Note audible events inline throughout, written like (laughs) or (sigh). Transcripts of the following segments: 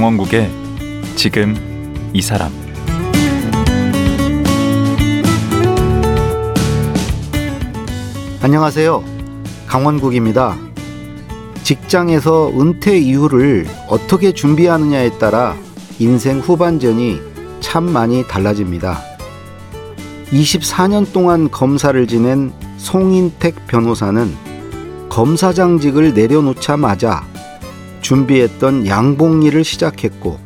강원국의 지금 이 사람 안녕하세요. 강원국입니다. 직장에서 은퇴 이후를 어떻게 준비하느냐에 따라 인생 후반전이 참 많이 달라집니다. 24년 동안 검사를 지낸 송인택 변호사는 검사장직을 내려놓자마자 준비했던 양봉일을 시작했고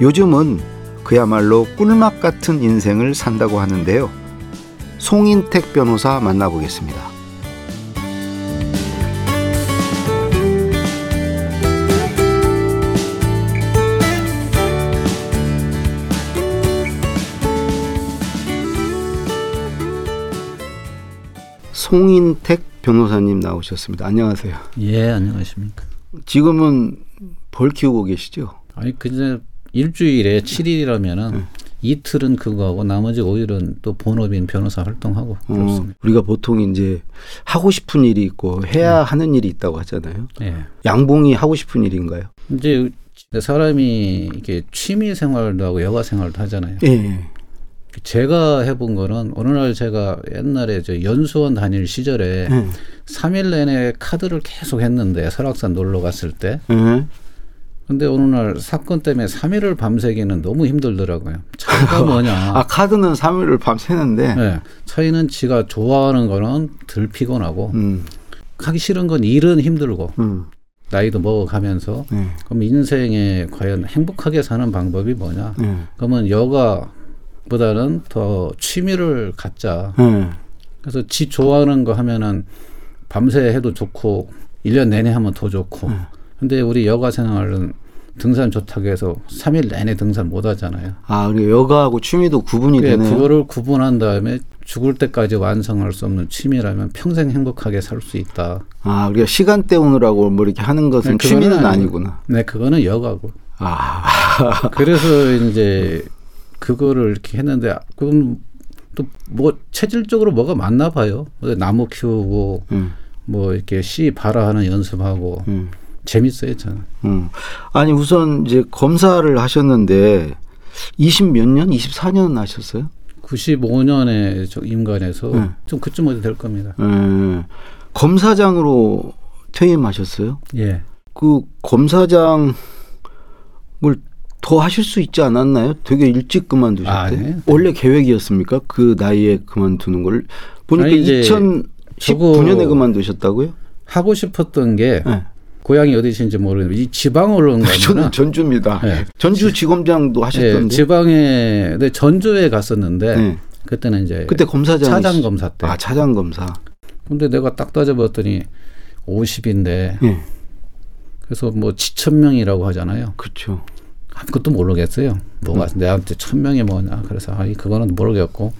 요즘은 그야말로 꿀맛 같은 인생을 산다고 하는데요. 송인택 변호사 만나보겠습니다. 송인택 변호사님 나오셨습니다. 안녕하세요. 예, 안녕하십니까. 지금은 벌 키우고 계시죠? 아니 그냥 일주일에 7일이라면은 네. 이틀은 그거 하고 나머지 5일은 또 본업인 변호사 활동하고 어, 그렇습니다. 우리가 보통 이제 하고 싶은 일이 있고 해야 하는 일이 있다고 하잖아요. 예. 양봉이 하고 싶은 일인가요? 이제 사람이 이게 취미 생활도 하고 여가 생활도 하잖아요. 예. 제가 해본 거는 어느 날 제가 옛날에 저 연수원 다닐 시절에 예. 3일 내내 카드를 계속 했는데 설악산 놀러 갔을 때 예. 근데 어느 날 사건 때문에 3일을 밤새기는 너무 힘들더라고요. 차이가 (laughs) 뭐냐. 아 카드는 3일을 밤새는데. 네. 차이는 지가 좋아하는 거는 덜 피곤하고 음. 하기 싫은 건 일은 힘들고 음. 나이도 먹어가면서 예. 그럼 인생에 과연 행복하게 사는 방법이 뭐냐? 예. 그러면 여가 보다는 더 취미를 갖자. 예. 그래서 지 좋아하는 거 하면은 밤새 해도 좋고 1년 내내 하면 더 좋고. 근데 우리 여가 생활은 등산 좋다고 해서 3일 내내 등산 못 하잖아요. 아, 우리 여가하고 취미도 구분이 그게 되네요. 그거를 구분한 다음에 죽을 때까지 완성할 수 없는 취미라면 평생 행복하게 살 수 있다. 아, 우리가 시간 때우느라고 뭐 이렇게 하는 것은 네, 취미는. 아니구나. 네, 그거는 여가고. 아, 그래서 이제 그거를 이렇게 했는데 그럼 또뭐 체질적으로 뭐가 맞나 봐요. 나무 키우고 음, 뭐 이렇게 씨 발화하는 연습하고 음, 재밌어요 저는. 음. 아니 우선 이제 검사를 하셨는데 20 몇 년, 24년 하셨어요? 95년에 저 임관에서 네. 좀 그쯤 어디 될 겁니다. 예. 검사장으로 퇴임하셨어요? 예. 그 검사장을 더 하실 수 있지 않았나요? 되게 일찍 그만두셨대. 아, 네. 원래 계획이었습니까? 그 나이에 그만두는 걸 보니까 아니, 이제 2019년에 저거- 그만두셨다고요? 하고 싶었던 게 네. 고향이 어디신지 모르겠는데 이 지방 언론 저는 가면은 전주입니다. 네. 전주 지검장도 예, 하셨던데. 지방에 네, 전주에 갔었는데 네. 그때는 이제 그때 검사장 차장 검사 때. 아 차장 검사. 근데 내가 딱 따져봤더니 50인데 예, 그래서 뭐 지천명이라고 하잖아요. 그렇죠. 아무것도 모르겠어요. 뭐가 음. 내한테 천 명이 뭐냐. 그래서 아이 그거는 모르겠고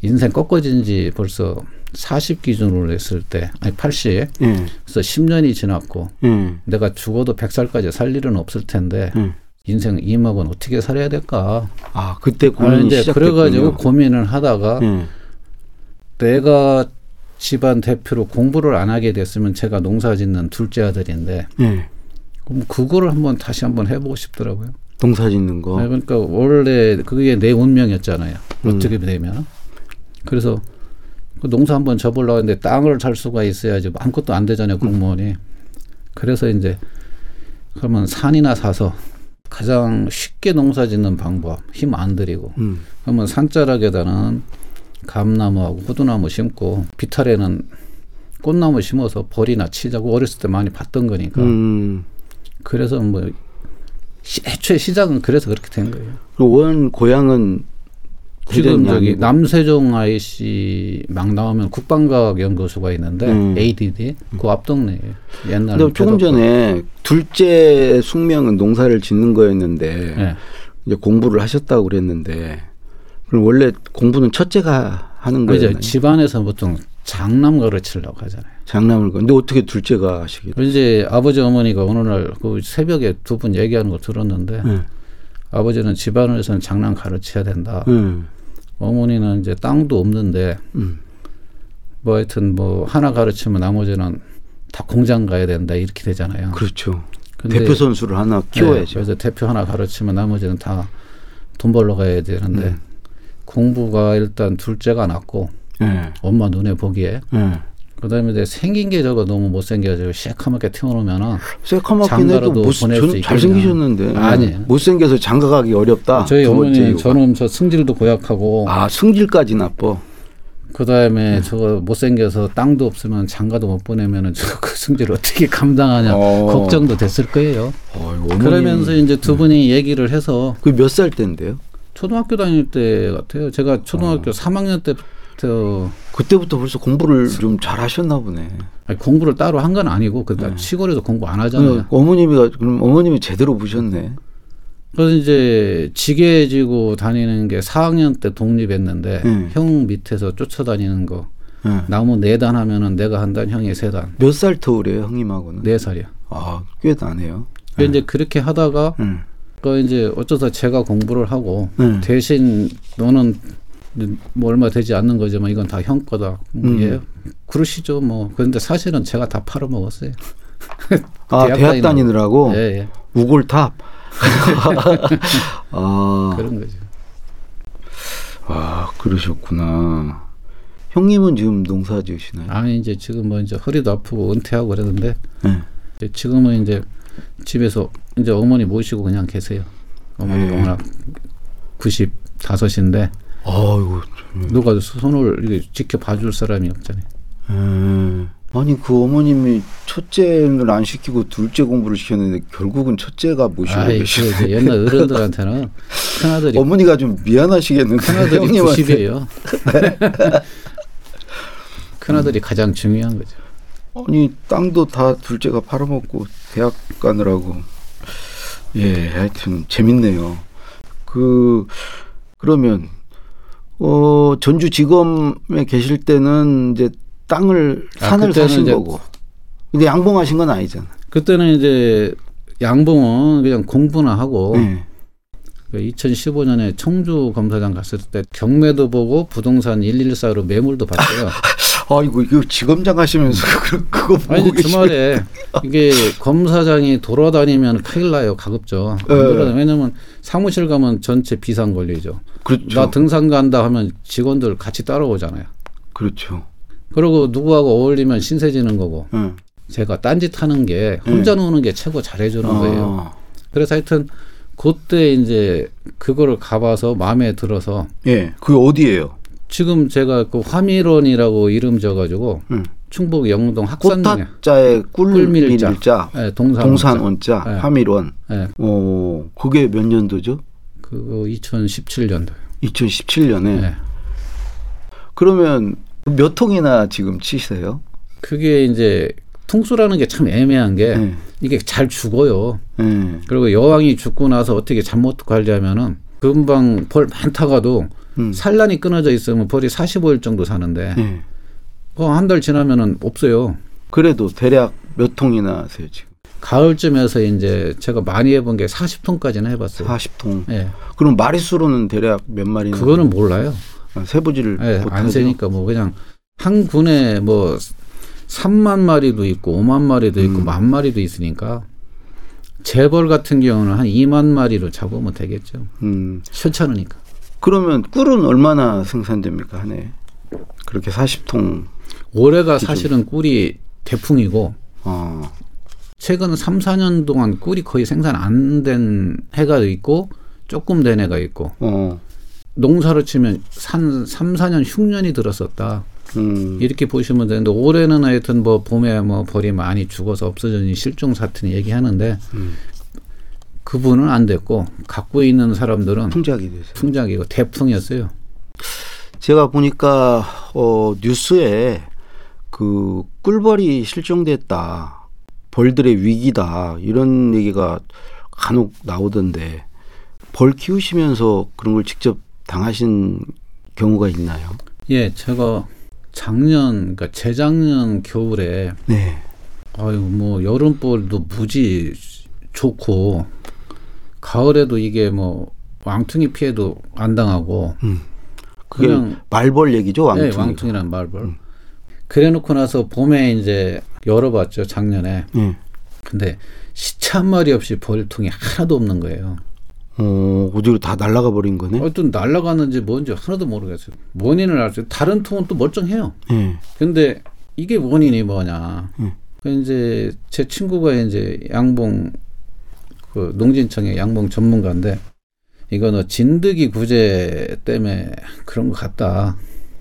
인생 꺾어진 지 벌써 40 기준으로 했을 때 아니 80. 예, 그래서 10년이 지났고 예, 내가 죽어도 100살까지 살 일은 없을 텐데 예. 인생 이막은 어떻게 살아야 될까? 아 그때 아, 고민이 이제 시작됐군요. 그래가지고 고민을 하다가 예, 내가 집안 대표로 공부를 안 하게 됐으면 제가 농사 짓는 둘째 아들인데 예. 그럼 그거를 한번 다시 한번 해보고 싶더라고요. 농사 짓는 거. 네, 그러니까 원래 그게 내 운명이었잖아요. 음. 어떻게 되면 그래서 그 농사 한번 접으려고 했는데 땅을 살 수가 있어야지 아무것도 안 되잖아요 공무원이. 그래서 이제 그러면 산이나 사서 가장 쉽게 농사 짓는 방법 힘 안 들이고 음, 그러면 산자락에다는 감나무하고 호두나무 심고 비탈에는 꽃나무 심어서 벌이나 치자고 어렸을 때 많이 봤던 거니까 음. 그래서 뭐 시, 애초에 시작은 그래서 그렇게 된 거예요. 그원 고향은 지금 저기. 남세종 IC 막 나오면 국방과학 연구소가 있는데 음. ADD 그 앞동네예요. 옛날 조금 전에 둘째 숙명은 농사를 짓는 거였는데 네. 이제 공부를 하셨다고 그랬는데 그럼 원래 공부는 첫째가 하는 그죠 거예요. 집안에서 보통 장남 가르치려고 하잖아요. 장남을 근데 어떻게 둘째가 하시게? 돼? 이제 아버지 어머니가 어느 날 그 새벽에 두 분 얘기하는 거 들었는데 네. 아버지는 집안에서는 장난 가르쳐야 된다. 음, 어머니는 이제 땅도 없는데 음, 뭐 하여튼 뭐 하나 가르치면 나머지는 다 공장 가야 된다 이렇게 되잖아요. 그렇죠. 근데 대표 선수를 하나 네, 키워야죠. 그래서 대표 하나 가르치면 나머지는 다 돈 벌러 가야 되는데 음. 공부가 일단 둘째가 낫고 예. 엄마 눈에 보기에 예. 그다음에 이제 생긴 게 저거 너무 못생겨가지고 새카맣게 태어놓으면은 새카맣긴 해도 장가로도 못, 보낼. 잘생기셨는데 아니에요. 못생겨서 장가가기 어렵다. 저희 어머니. 저는 저 승질도 고약하고 아 승질까지 나빠. 그다음에 네. 저거 못생겨서 땅도 없으면 장가도 못 보내면은 저그 승질 어떻게 감당하냐 어. 걱정도 됐을 거예요. 어머니. 그러면서 이제 두 분이 얘기를 해서 그 몇 살 때인데요? 초등학교 다닐 때 같아요. 제가 초등학교 어. 3학년 때 부터 그때부터 벌써 공부를 좀 잘하셨나 보네. 아니, 공부를 따로 한 건 아니고 그 네. 시골에서 공부 안 하잖아요. 어, 어머님이가 그럼 어머님이 제대로 보셨네. 그래서 이제 지게 지고 다니는 게 4학년 때 독립했는데 음. 형 밑에서 쫓아다니는 거 예. 나무 네 단 하면은 내가 한 단 형이 세 단. 몇 살 터울이에요, 형님하고는? 네 살이야. 아, 꽤 나네요. 그 이제 그렇게 하다가 응. 그 이제 어쩌다 제가 공부를 하고 응. 대신 너는 뭐 얼마 되지 않는 거지만 이건 다 형 거다. 뭐 음. 예. 그러시죠 뭐. 그런데 사실은 제가 다 팔아 먹었어요. (laughs) 아, 대학 대학, 다니느라고 예, 예. 우골탑. (laughs) (laughs) 아, 그런 거죠. 아, 그러셨구나. 형님은 지금 농사 지으시나요? 아니 이제 지금 뭐 이제 허리도 아프고 은퇴하고 그랬는데 네. 지금은 이제 집에서 이제 어머니 모시고 그냥 계세요. 어머니가 네. 워낙 95인데 아이고. 누가 손을 이렇게 지켜봐 줄 사람이 없잖아요. 음. 아니 그 어머님이 첫째를 안 시키고 둘째 공부를 시켰는데 결국은 첫째가 모시고 그. 이제 옛날 어른들한테는 큰아들이 (laughs) 어머니가 좀 미안하시겠는데 큰아들이 형님한테. 90이에요. (laughs) 큰아들이 가장 중요한 거죠. 아니 땅도 다 둘째가 팔아먹고 대학 가느라고 예 하여튼 재밌네요 그 그러면 어 전주지검에 계실 때는 이제 땅을 아, 산을 그때는 사신 이제- 거고 근데 양봉하신 건 아니잖아 그때는 이제 양봉은 그냥 공부나 하고 예. 그 2015년에 청주 검사장 갔을 때 경매도 보고 부동산 114로 매물도 봤어요. (laughs) 아이고 이거 지검장 하시면서 (laughs) 그- 그거 보고 아니 주말에 이게 검사장이 돌아다니면 큰일 나요 가급적. 돌아다니- 왜냐면 사무실 가면 전체 비상 걸리죠. 그렇죠 나 등산 간다 하면 직원들 같이 따라오잖아요. 그렇죠 그리고 누구하고 어울리면 신세지는 거고 예. 제가 딴짓 하는 게 혼자 노는 게 최고 잘해주는 거예요. 아, 그래서 하여튼 그때 이제 그거를 가봐서 마음에 들어서 예 그게 어디예요 지금 제가 그 화밀원이라고 이름 지어가지고 음. 충북 영동 학산동에 꽃타자에 꿀밀자. 꿀밀자 예, 동산 동산 원자 네. 화밀원 예, 어 그게 몇 년도죠? 그거 2017년도. 2017년에 예. 그러면 몇 통이나 지금 치세요? 그게 이제 통수라는 게 참 애매한 게 네. 이게 잘 죽어요. 예. 그리고 여왕이 죽고 나서 어떻게 잘못 관리하면은 금방 벌 많다가도 음. 산란이 끊어져 있으면 벌이 45일 정도 사는데 예. 한달 지나면은 없어요. 그래도 대략 몇 통이나 하세요 지금? 가을쯤에서 이제 제가 많이 해본 게 40톤까지는 해봤어요. 40통. 예, 그럼 마리수로는 대략 몇 마리나? 그거는 몰라요. 아, 세보지를 예. 안 세니까 뭐 그냥 한 군에 뭐 3만 마리도 있고 5만 마리도 있고 음. 만 마리도 있으니까 재벌 같은 경우는 한 2만 마리로 잡으면 되겠죠. 음. 싫잖으니까. 그러면 꿀은 얼마나 생산됩니까 한 해? 그렇게 40통. 올해가 기준. 사실은 꿀이 대풍이고 어. 최근 3, 4년 동안 꿀이 거의 생산 안 된 해가 있고 조금 된 해가 있고 어. 농사로 치면 산 3, 4년 흉년이 들었었다. 음. 이렇게 보시면 되는데 올해는 하여튼 뭐 봄에 뭐 벌이 많이 죽어서 없어졌니 실종 사태니 얘기하는데 음. 그분은 안 됐고 갖고 있는 사람들은 풍작이 돼서. 풍작이고 대풍이었어요. 제가 보니까 어 뉴스에 그 꿀벌이 실종됐다. 벌들의 위기다. 이런 얘기가 간혹 나오던데 벌 키우시면서 그런 걸 직접 당하신 경우가 있나요? 예, 제가 작년 그러니까 재작년 겨울에 네. 아유 뭐 여름벌도 무지 좋고 가을에도 이게 뭐 왕퉁이 피해도 안 당하고 음. 그냥 말벌 얘기죠, 왕퉁이. 네, 왕퉁이란 말벌. 그래놓고 나서 봄에 이제 열어봤죠 작년에. 네. 근데 마리 없이 벌통이 하나도 없는 거예요. 어, 어디로 다 날아가 버린 거네. 어떤 날아가는지 뭔지 하나도 모르겠어요. 원인을 알 수. 다른 통은 또 멀쩡해요. 예. 근데 이게 원인이 뭐냐? 음. 그 이제 제 친구가 이제 양봉 그 농진청의 양봉 전문가인데 이거는 진드기 구제 때문에 그런 것 같다.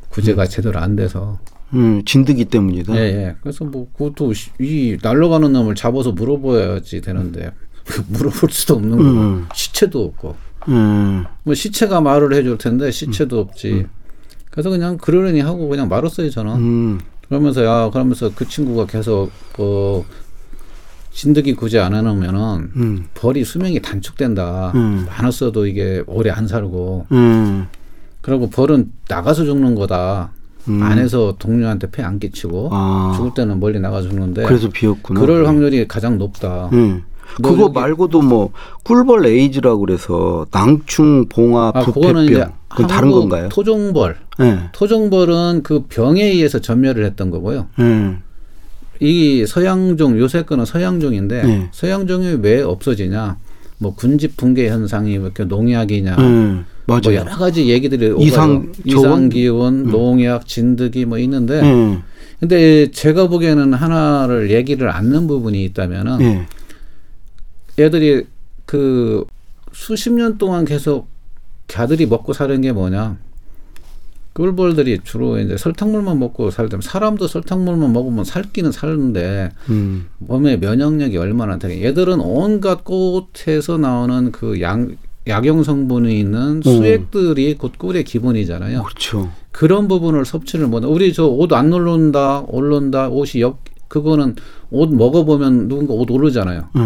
구제가 제대로 안 돼서. 음, 진드기 때문이다. 예, 예. 그래서 뭐 그것도 시- 이 날아가는 놈을 잡아서 물어봐야지 되는데 (laughs) 물어볼 수도 없는 거고 음. 시체도 없고 음. 뭐 시체가 말을 해줄 텐데 시체도 없지. 그래서 그냥 그러려니 하고 그냥 말았어요 저는. 음. 그러면서 야 그러면서 그 친구가 계속 그 진드기 구제 안 해놓으면은 음. 벌이 수명이 단축된다. 음. 많았어도 이게 오래 안 살고. 음. 그리고 벌은 나가서 죽는 거다. 음. 안에서 동료한테 폐 안 끼치고 아. 죽을 때는 멀리 나가 죽는데 그래서 비었구나. 그럴 확률이 가장 높다. 음. 너 그거 말고도 뭐 꿀벌 에이즈라고 그래서 낭충, 봉화, 아, 그거는 이제 부패병. 그건 다른 건가요? 토종벌. 예. 토종벌은 그 병에 의해서 전멸을 했던 거고요. 예. 이 서양종 요새 거는 서양종인데 네. 서양종이 왜 없어지냐? 뭐 군집 붕괴 현상이 이렇게 농약이냐? 예. 뭐 맞아요. 여러 가지 얘기들이 이상? 이상 기온, 농약, 진드기 뭐 있는데 예. 근데 제가 보기에는 하나를 얘기를 않는 부분이 있다면은 예. 얘들이 그 수십 년 동안 계속 걔들이 먹고 사는 게 뭐냐? 꿀벌들이 주로 이제 설탕물만 먹고 살다면 사람도 설탕물만 먹으면 살기는 사는데 음. 몸의 면역력이 얼마나 되게 얘들은 온갖 꽃에서 나오는 그 양, 약용 성분이 있는 수액들이 곧 꿀의 기본이잖아요. 그렇죠. 그런 부분을 섭취를 못. 우리 저 옷안 오른다, 오른다, 옷이 역 그거는 옷 먹어보면 누군가 옷 오르잖아요. 예.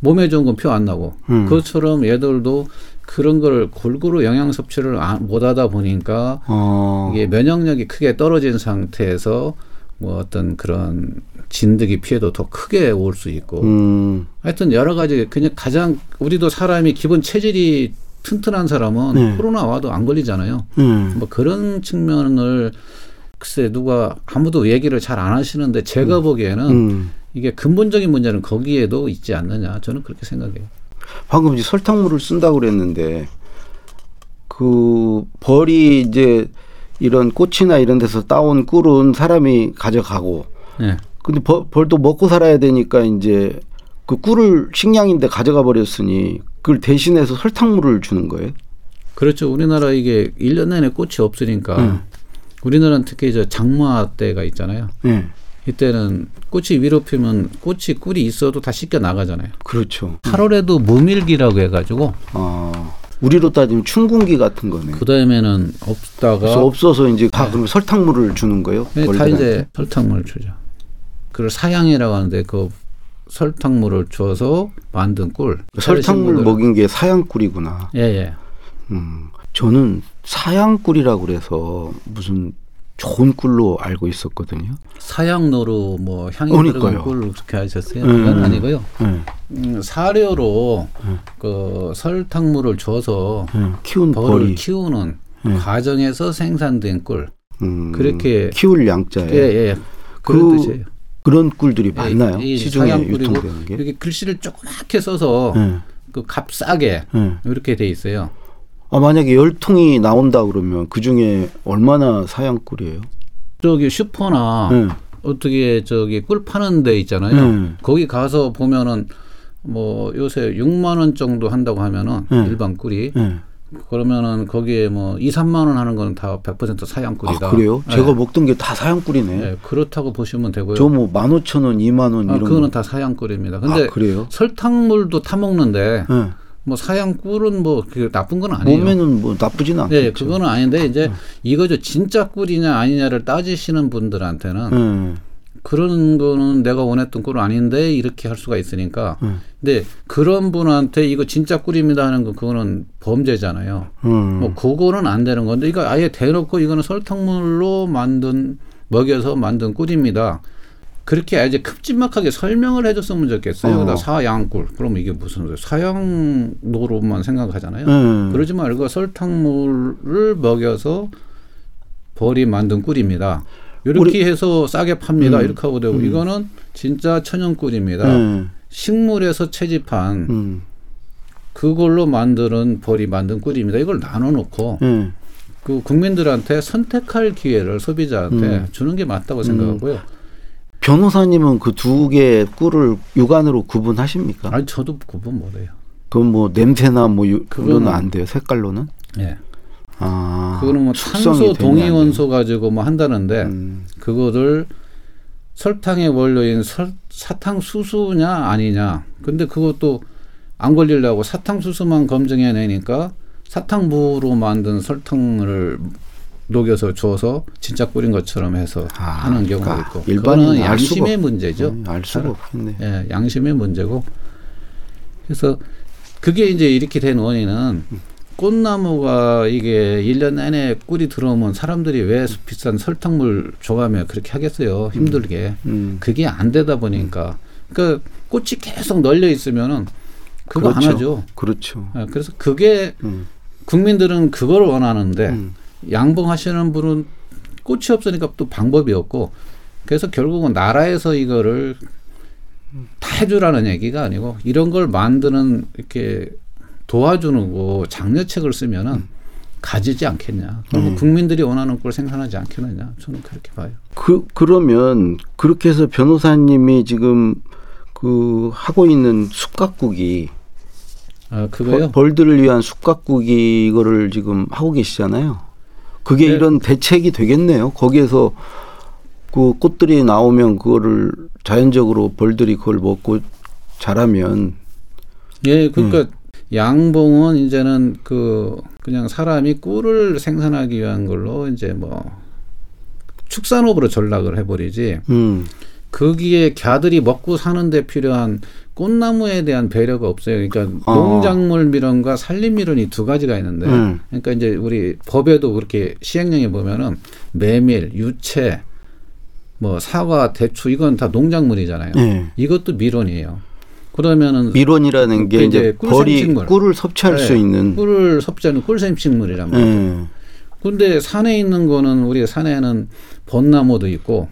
몸에 좋은 건 표 안 나고. 음. 그것처럼 얘들도 그런 걸 골고루 영양 섭취를 안- 못하다 보니까 어. 이게 면역력이 크게 떨어진 상태에서 뭐 어떤 그런 진드기 피해도 더 크게 올 수 있고 음. 하여튼 여러 가지 그냥 가장 우리도 사람이 기본 체질이 튼튼한 사람은 네. 코로나 와도 안 걸리잖아요. 예. 뭐 그런 측면을 글쎄 누가 아무도 얘기를 잘 안 하시는데 제가 보기에는 음. 이게 근본적인 문제는 거기에도 있지 않느냐 저는 그렇게 생각해요. 방금 이제 설탕물을 쓴다고 그랬는데 그 벌이 이제 이런 꽃이나 이런 데서 따온 꿀은 사람이 가져가고 네. 근데 벌, 벌도 먹고 살아야 되니까 이제 그 꿀을 식량인데 가져가 버렸으니 그걸 대신해서 설탕물을 주는 거예요. 그렇죠. 우리나라 이게 1년 내내 꽃이 없으니까 음. 우리나라는 특히 저 장마 때가 있잖아요. 예. 이때는 꽃이 위로 피면 꽃이 꿀이 있어도 다 씻겨 나가잖아요. 그렇죠. 8월에도 무밀기라고 해가지고 아, 우리로 따지면 춘궁기 같은 거네. 그 다음에는 없다가 없어서 이제 다 그럼 설탕물을 주는 거예요? 네, 다? 이제 설탕물을 주죠. 그걸 사양이라고 하는데 그 설탕물을 줘서 만든 꿀. 설탕물 친구들은- 먹인 게 사양꿀이구나. 예, 예. 음, 저는 사양꿀이라고 그래서 무슨 좋은 꿀로 알고 있었거든요. 사양노루 뭐 향이. 들어간 꿀 그렇게 하셨어요? 음. 그건 아니고요. 예, 음, 사료로 음. 그 설탕물을 줘서 예, 키운 벌을 키우는 음. 과정에서 생산된 꿀. 음, 그렇게 키울 양자에 예, 예. 그런 그 뜻이에요. 그런 꿀들이 많나요? 이 시중에 유통되는 게? 이렇게 글씨를 조그맣게 써서 예, 그 값싸게 예. 이렇게 돼 있어요. 아, 만약에 열 통이 나온다 그러면 그 중에 얼마나 사양꿀이에요? 저기 슈퍼나 예. 어떻게 저기 꿀 파는 데 있잖아요. 음. 거기 가서 보면은 뭐 요새 6만 원 정도 한다고 하면은 음. 일반 꿀이 예. 그러면은 거기에 뭐 2, 3만 원 하는 건다100% 사양 꿀이다. 아, 그래요? 예. 제가 먹던 게 다 사양꿀이네. 예, 그렇다고 보시면 되고요. 저뭐만 오천 원, 이만 원 아, 이런 그거는 거. 다 사양 꿀입니다. 근데 아? 설탕물도 타 먹는데 예. 뭐 사양 꿀은 뭐 그 나쁜 건 아니에요. 몸에는 뭐 나쁘진 않겠죠. 네, 그거는 아닌데 이제 이거죠 진짜 꿀이냐 아니냐를 따지시는 분들한테는 예. 그런 거는 내가 원했던 꿀은 아닌데 이렇게 할 수가 있으니까. 음. 근데 그런 분한테 이거 진짜 꿀입니다 하는 거 그거는 범죄잖아요. 음. 뭐 그거는 안 되는 건데 이거 아예 대놓고 이거는 설탕물로 만든 먹여서 만든 꿀입니다. 그렇게 아주 큼지막하게 설명을 해줬으면 좋겠어요. 어. 사양꿀. 그럼 이게 무슨 사양로로만 생각하잖아요. 예. 그러지 말고 설탕물을 먹여서 벌이 만든 꿀입니다. 이렇게 해서 싸게 팝니다. 음. 이렇게 하고 되고 이거는 진짜 천연 꿀입니다. 예. 식물에서 채집한 음. 그걸로 만드는 벌이 만든 꿀입니다. 이걸 나눠놓고 예. 그 국민들한테 선택할 기회를 소비자한테 음. 주는 게 맞다고 생각하고요. 변호사님은 그 두 개의 꿀을 육안으로 구분하십니까? 아니 저도 구분 못해요. 그건 뭐 냄새나 뭐 유, 그거는 안 돼요. 색깔로는. 예. 아. 그거는 뭐 탄소 되냐, 안 동위 원소 가지고 뭐 한다는데. 음. 그거를 설탕의 원료인 설, 사탕수수냐 아니냐. 근데 그것도 안 걸리려고 사탕수수만 검증해내니까 사탕부로 만든 설탕을 녹여서 줘서 진짜 꿀인 것처럼 해서 아, 하는 경우가 그러니까 있고 일반인은 그거는 알 수가 양심의 없- 문제죠. 음, 알 수가 없겠네. 예, 양심의 문제고. 그래서 그게 이제 이렇게 된 원인은 꽃나무가 이게 일 년 내내 꿀이 들어오면 사람들이 왜 비싼 설탕물 줘가며 그렇게 하겠어요. 힘들게. 음. 그게 안 되다 보니까. 그러니까 꽃이 계속 널려 있으면은 그거 그렇죠. 안 하죠. 그렇죠. 예, 그래서 그게 음. 국민들은 그걸 원하는데 음. 양봉하시는 분은 꽃이 없으니까 또 방법이 없고 그래서 결국은 나라에서 이거를 다 해주라는 얘기가 아니고 이런 걸 만드는 이렇게 도와주는 거 장려책을 쓰면은 가지지 않겠냐. 그러면 음. 국민들이 원하는 걸 생산하지 않겠느냐. 저는 그렇게 봐요. 그 그러면 그렇게 해서 변호사님이 지금 그 하고 있는 쑥갓국이 아, 그거요? 벌- 벌들을 위한 쑥갓국이 이거를 지금 하고 계시잖아요. 그게 네. 이런 대책이 되겠네요. 거기에서 그 꽃들이 나오면 그거를 자연적으로 벌들이 그걸 먹고 자라면 예, 그러니까 양봉은 이제는 그 그냥 사람이 꿀을 생산하기 위한 걸로 이제 뭐 축산업으로 전락을 해버리지 음, 거기에 갸들이 먹고 사는데 필요한 꽃나무에 대한 배려가 없어요. 그러니까 어. 농작물 밀원과 산림 밀원이 두 가지가 있는데, 음. 그러니까 이제 우리 법에도 그렇게 시행령에 보면은 메밀, 유채, 뭐 사과, 대추 이건 다 농작물이잖아요. 네. 이것도 밀원이에요. 그러면은 밀원이라는 게그 이제 벌이. 꿀을 섭취할 네, 수 있는. 꿀을 섭취하는 꿀샘식물이란 말이에요. 예. 근데 산에 있는 거는 우리 산에는 벚나무도 있고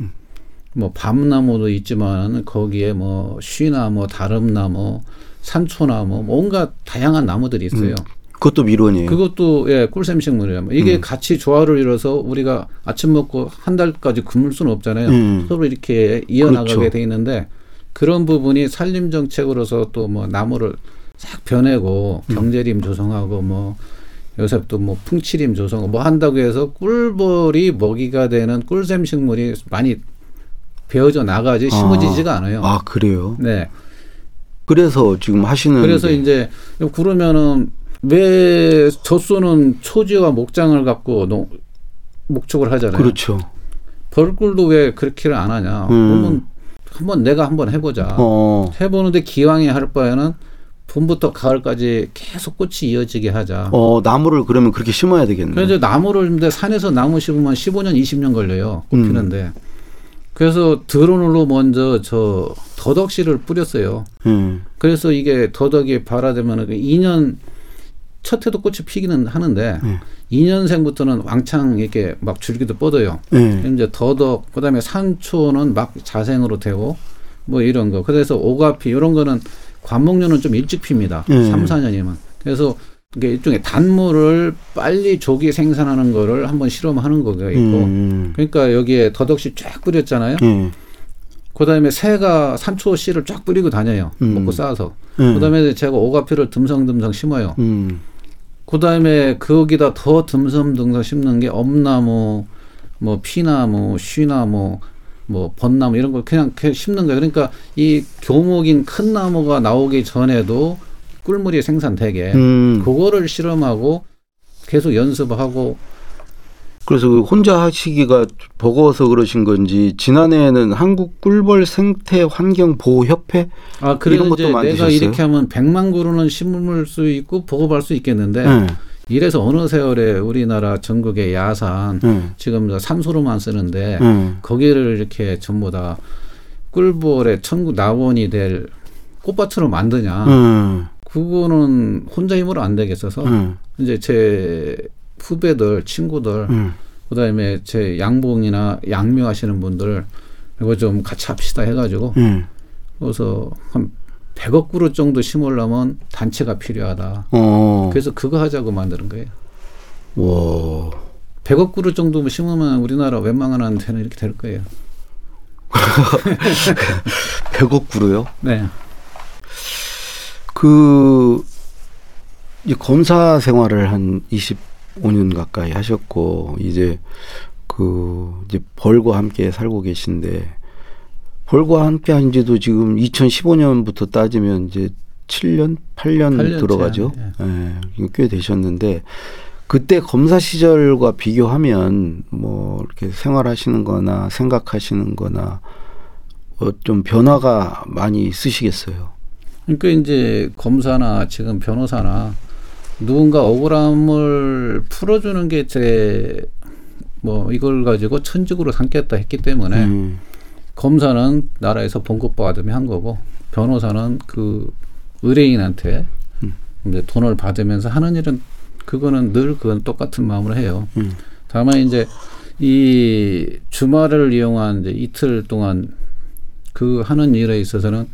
뭐 밤나무도 있지만 거기에 뭐 쉬나무, 다름나무, 산초나무 뭔가 다양한 나무들이 있어요. 그것도 밀원이에요. 그것도 예 꿀샘 식물이란 말이에요. 이게 같이 조화를 이뤄서 우리가 아침 먹고 한 달까지 굶을 수는 없잖아요. 음. 서로 이렇게 이어나가게 그렇죠. 돼 있는데 그런 부분이 산림 정책으로서 또 뭐 나무를 싹 변해고 음. 경제림 조성하고 뭐 요새 또 뭐 풍치림 조성하고 뭐 한다고 해서 꿀벌이 먹이가 되는 꿀샘 식물이 많이 베어져 나가지 심어지지가 않아요. 아 그래요. 네. 그래서 지금 하시는. 그래서 게- 이제 그러면은 왜 젖소는 초지와 목장을 갖고 농, 목축을 하잖아요. 그렇죠. 벌꿀도 왜 그렇게를 안 하냐? 음. 그러면 한번 내가 한번 해보자. 어. 해보는데 기왕에 할 바에는 봄부터 가을까지 계속 꽃이 이어지게 하자. 어 나무를 그러면 그렇게 심어야 되겠네. 그래서 나무를 근데 산에서 나무 심으면 15년, 20년 걸려요. 음. 꽃피는데. 그래서 드론으로 먼저 저 더덕씨를 뿌렸어요. 음. 그래서 이게 더덕이 발화되면 2년 첫 해도 꽃이 피기는 하는데 네. 2년생부터는 왕창 이렇게 막 줄기도 뻗어요. 네. 이제 더덕 그다음에 산초는 막 자생으로 되고 뭐 이런 거. 그래서 오가피 이런 거는 관목류는 좀 일찍 핍니다. 네. 삼 3, 4년이면. 그래서 이게 일종의 단물을 빨리 조기 생산하는 거를 한번 실험하는 거가 있고 음. 그러니까 여기에 더덕씨 쫙 뿌렸잖아요. 예. 그다음에 새가 산초 씨를 쫙 뿌리고 다녀요. 음. 먹고 쌓아서. 예. 그다음에 제가 오가피를 듬성듬성 심어요. 음. 그다음에 거기다 더 듬성듬성 심는 게 엄나무, 뭐 피나무, 쉬나무, 뭐 벚나무 이런 걸 그냥 심는 거예요. 그러니까 이 교목인 큰 나무가 나오기 전에도 꿀물이 생산되게 음. 그거를 실험하고 계속 연습하고 그래서 그 혼자 하시기가 버거워서 그러신 건지 지난해에는 한국 꿀벌 생태 환경 보호 협회 아 이런 것도 이제 내가 만드셨어요? 이렇게 하면 100만 그루는 심을 수 있고 보급할 수 있겠는데 예. 이래서 어느 세월에 우리나라 전국의 야산 예. 지금 산소로만 쓰는데 예. 거기를 이렇게 전부 다 꿀벌의 천국 나원이 될 꽃밭으로 만드냐 예. 그거는 혼자 힘으로 안 되겠어서 예. 이제 제 후배들 친구들 예. 그다음에 제 양봉이나 양묘 하시는 분들 이거 좀 같이 합시다 해가지고 예. 그래서 한 100억 그루 정도 심으려면 단체가 필요하다. 어. 그래서 그거 하자고 만드는 거예요. 와. 100억 그루 정도 심으면 우리나라 웬만한 데는 이렇게 될 거예요. (laughs) 100억 구로요? 네. 그, 이 검사 생활을 한 25년 가까이 하셨고, 이제 그, 이제 벌과 함께 살고 계신데, 벌과 함께 한 지도 지금 2015년부터 따지면 이제 7년, 8년, 8년째, 들어가죠. 예. 예, 꽤 되셨는데, 그때 검사 시절과 비교하면 뭐 이렇게 생활하시는 거나 생각하시는 거나 어, 좀 변화가 많이 있으시겠어요. 그러니까 이제 검사나 지금 변호사나 누군가 억울함을 풀어주는 게 제 뭐 이걸 가지고 천직으로 삼겠다 했기 때문에 음. 검사는 나라에서 봉급 받으면 한 거고 변호사는 그 의뢰인한테 음. 이제 돈을 받으면서 하는 일은 그거는 늘 그건 똑같은 마음으로 해요. 음. 다만 이제 이 주말을 이용한 이제 이틀 동안 그 하는 일에 있어서는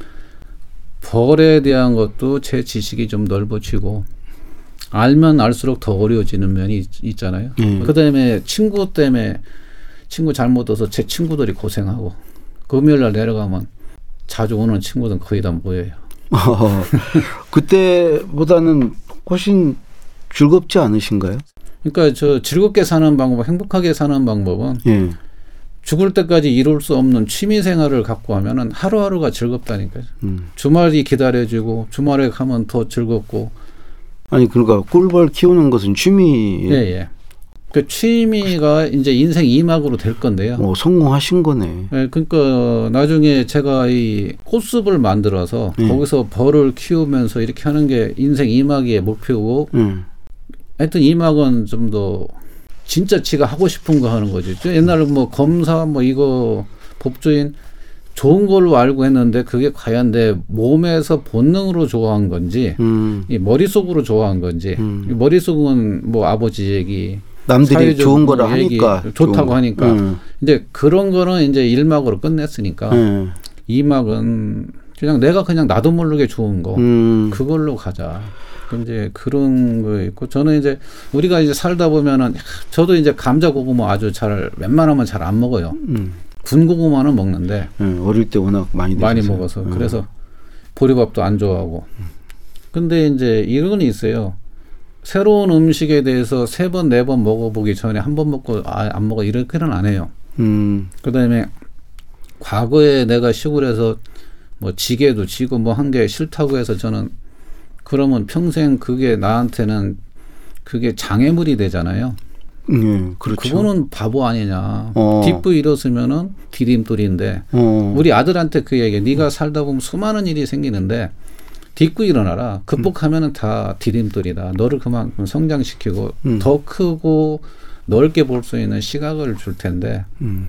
벌에 대한 것도 제 지식이 좀 넓어지고 알면 알수록 더 어려워지는 면이 있, 있잖아요. 음. 그다음에 친구 때문에 친구 잘못 얻어서 제 친구들이 고생하고 금요일 날 내려가면 자주 오는 친구들은 거의 다 모여요. 어, (laughs) 그때보다는 훨씬 즐겁지 않으신가요? 그러니까 저 즐겁게 사는 방법, 행복하게 사는 방법은 예. 죽을 때까지 이룰 수 없는 취미 생활을 갖고 하면은 하루하루가 즐겁다니까요. 음. 주말이 기다려지고 주말에 가면 더 즐겁고 아니 그러니까 꿀벌 키우는 것은 취미 예 예. 그 취미가 이제 인생 2막으로 될 건데요. 어, 성공하신 거네. 예, 그러니까 나중에 제가 이 꽃숲을 만들어서 음. 거기서 벌을 키우면서 이렇게 하는 게 인생 2막의 목표고 음. 하여튼 2막은 좀 더 진짜 지가 하고 싶은 거 하는 거지. 저 옛날에 뭐 검사 뭐 이거 법조인 좋은 걸로 알고 했는데 그게 과연 내 몸에서 본능으로 좋아한 건지 음. 이 머릿속으로 좋아한 건지 음. 이 머릿속은 뭐 아버지 얘기 남들이 좋은 거를 뭐 얘기, 하니까 좋다고. 하니까. 음. 이제 그런 거는 이제 1막으로 끝냈으니까 음. 이 2막은 그냥 내가 그냥 나도 모르게 좋은 거 음. 그걸로 가자. 이제 그런 거 있고 저는 이제 우리가 이제 살다 보면은 저도 이제 감자 고구마 아주 잘 웬만하면 잘 안 먹어요. 음. 군 고구마는 먹는데 음. 어릴 때 워낙 많이 많이 드셨어요. 먹어서 음. 그래서 보리밥도 안 좋아하고. 근데 이제 이런 건 있어요. 새로운 음식에 대해서 세 번 네 번 먹어보기 전에 한 번 먹고 아, 안 먹어 이렇게는 안 해요. 음. 그다음에 과거에 내가 시골에서 뭐 지게도 지고 뭐 한 게 싫다고 해서 저는 그러면 평생 그게 나한테는 그게 장애물이 되잖아요. 예, 그렇죠. 그거는 바보 아니냐. 어. 뒷부 일었으면은 디딤돌인데 어. 우리 아들한테 그 얘기. 네가 살다 보면 수많은 일이 생기는데 딛고 일어나라. 극복하면은 다 디딤돌이다. 너를 그만큼 성장시키고 음. 더 크고 넓게 볼 수 있는 시각을 줄 텐데 음.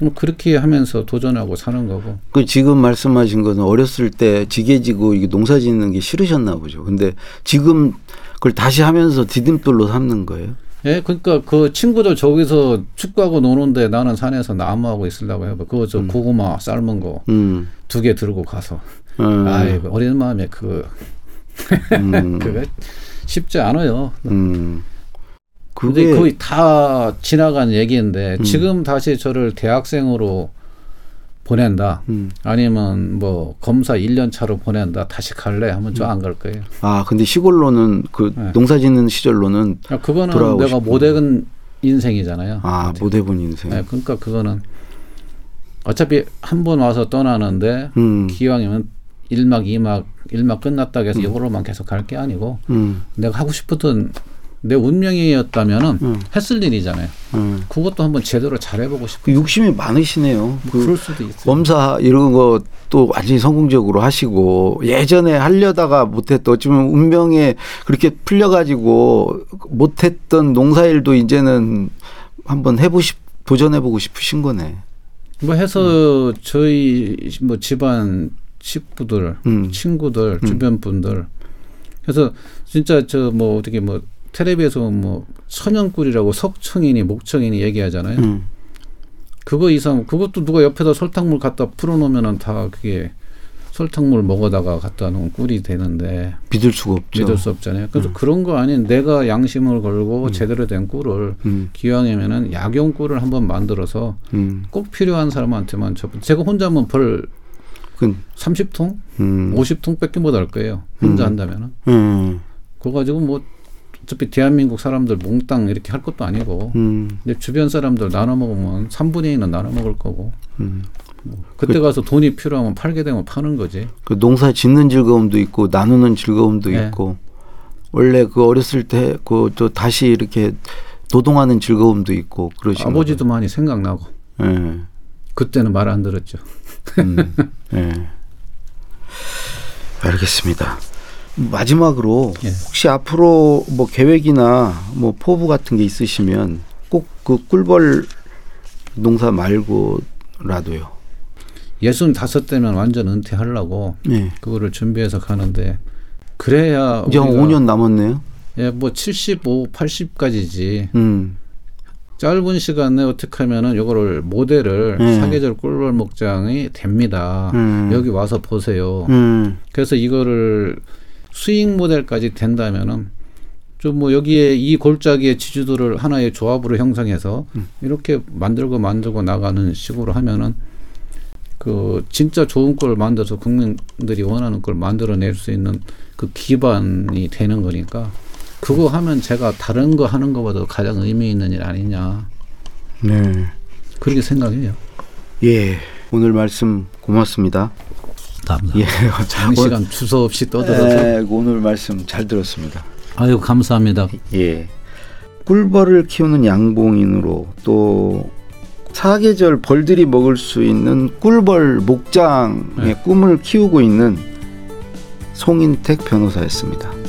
뭐 그렇게 하면서 도전하고 사는 거고. 그 지금 말씀하신 거는 어렸을 때 지게지고 이게 농사 짓는 게 싫으셨나 보죠. 근데 지금 그걸 다시 하면서 디딤돌로 삼는 거예요. 예, 그러니까 그 친구들 저기서 축구하고 노는데 나는 산에서 나무하고 있으려고 해봐. 그거 저 고구마 삶은 거두 음. 개 들고 가서. 음. 아이 어린 마음에 그 음. (laughs) 그거 쉽지 않아요. 음. 근데 그게 거의 다 지나간 얘기인데 음. 지금 다시 저를 대학생으로 보낸다. 음. 아니면 뭐 검사 1년 차로 보낸다. 다시 갈래 하면 저 안 갈 거예요. 아 근데 시골로는 그 네. 농사 짓는 시절로는 야, 그거는 내가 싶은 못해본 인생이잖아요. 아 못 해본 인생. 네, 그러니까 그거는 어차피 한 번 와서 떠나는데 음. 기왕이면 1막, 2막, 1막 끝났다 해서 이걸로만 계속 갈 게 아니고 음. 내가 하고 싶었던 내 운명이었다면은 음. 했을 일이잖아요. 음. 그것도 한번 제대로 잘해보고 싶고 그 욕심이 많으시네요. 그 그럴 수도 있어요. 검사 이런 것도 완전히 성공적으로 하시고 예전에 하려다가 못했던 어쩌면 운명에 그렇게 풀려가지고 못했던 농사일도 이제는 한번 해보시 도전해보고 싶으신 거네. 뭐 해서 저희 뭐 집안 식구들, 음. 친구들, 주변 분들 그래서 진짜 저 뭐 어떻게 뭐 텔레비에서 뭐 천연꿀이라고 석청이니 목청이니 얘기하잖아요. 음. 그거 이상 그것도 누가 옆에다 설탕물 갖다 풀어놓으면은 다 그게 설탕물 먹어다가 갖다 놓은 꿀이 되는데 믿을 수가 없죠. 믿을 수 없잖아요. 그래서 음. 그런 거 아닌 내가 양심을 걸고 제대로 된 꿀을 음, 기왕이면은 약용 꿀을 한번 만들어서 음, 꼭 필요한 사람한테만 줘. 제가 혼자면 벌 그, 30통, 음, 50통밖에 못 할 거예요. 혼자 음. 한다면은. 음, 그거 가지고 뭐 어차피 대한민국 사람들 몽땅 이렇게 할 것도 아니고 음, 이제 주변 사람들 나눠 먹으면 3분의 2는 나눠 먹을 거고 음. 그때 가서 돈이 필요하면 팔게 되면 파는 거지. 그 농사 짓는 즐거움도 있고 나누는 즐거움도 네. 있고 원래 그 어렸을 때 그 또 다시 이렇게 노동하는 즐거움도 있고 그러신 아버지도 많이 생각나고 거예요. 예. 그때는 말 안 들었죠. 음, 예. 알겠습니다. 마지막으로 예. 혹시 앞으로 뭐 계획이나 뭐 포부 같은 게 있으시면 꼭 그 꿀벌 농사 말고라도요. 예순 다섯 되면 완전 은퇴하려고 네. 그거를 준비해서 가는데 그래야 이제 한 우리가 5년 남았네요. 예, 뭐 75, 80까지지 음. 짧은 시간에 어떻게 하면은 요거를 모델을 음. 사계절 꿀벌 목장이 됩니다. 음. 여기 와서 보세요. 음. 그래서 이거를 수익 모델까지 된다면은 좀 뭐 여기에 이 골짜기의 지주들을 하나의 조합으로 형성해서 음. 이렇게 만들고 만들고 나가는 식으로 하면은 그 진짜 좋은 걸 만들어서 국민들이 원하는 걸 만들어낼 수 있는 그 기반이 되는 거니까 그거 하면 제가 다른 거 하는 것보다 가장 의미 있는 일 아니냐 네. 그렇게 생각해요. 예. 오늘 말씀 고맙습니다. 감사합니다. 예. (laughs) 장시간 주소 없이 떠들어서 네, 오늘 말씀 잘 들었습니다. 아유 감사합니다. 예. 꿀벌을 키우는 양봉인으로 또 사계절 벌들이 먹을 수 있는 꿀벌 목장의 네. 꿈을 키우고 있는 송인택 변호사였습니다.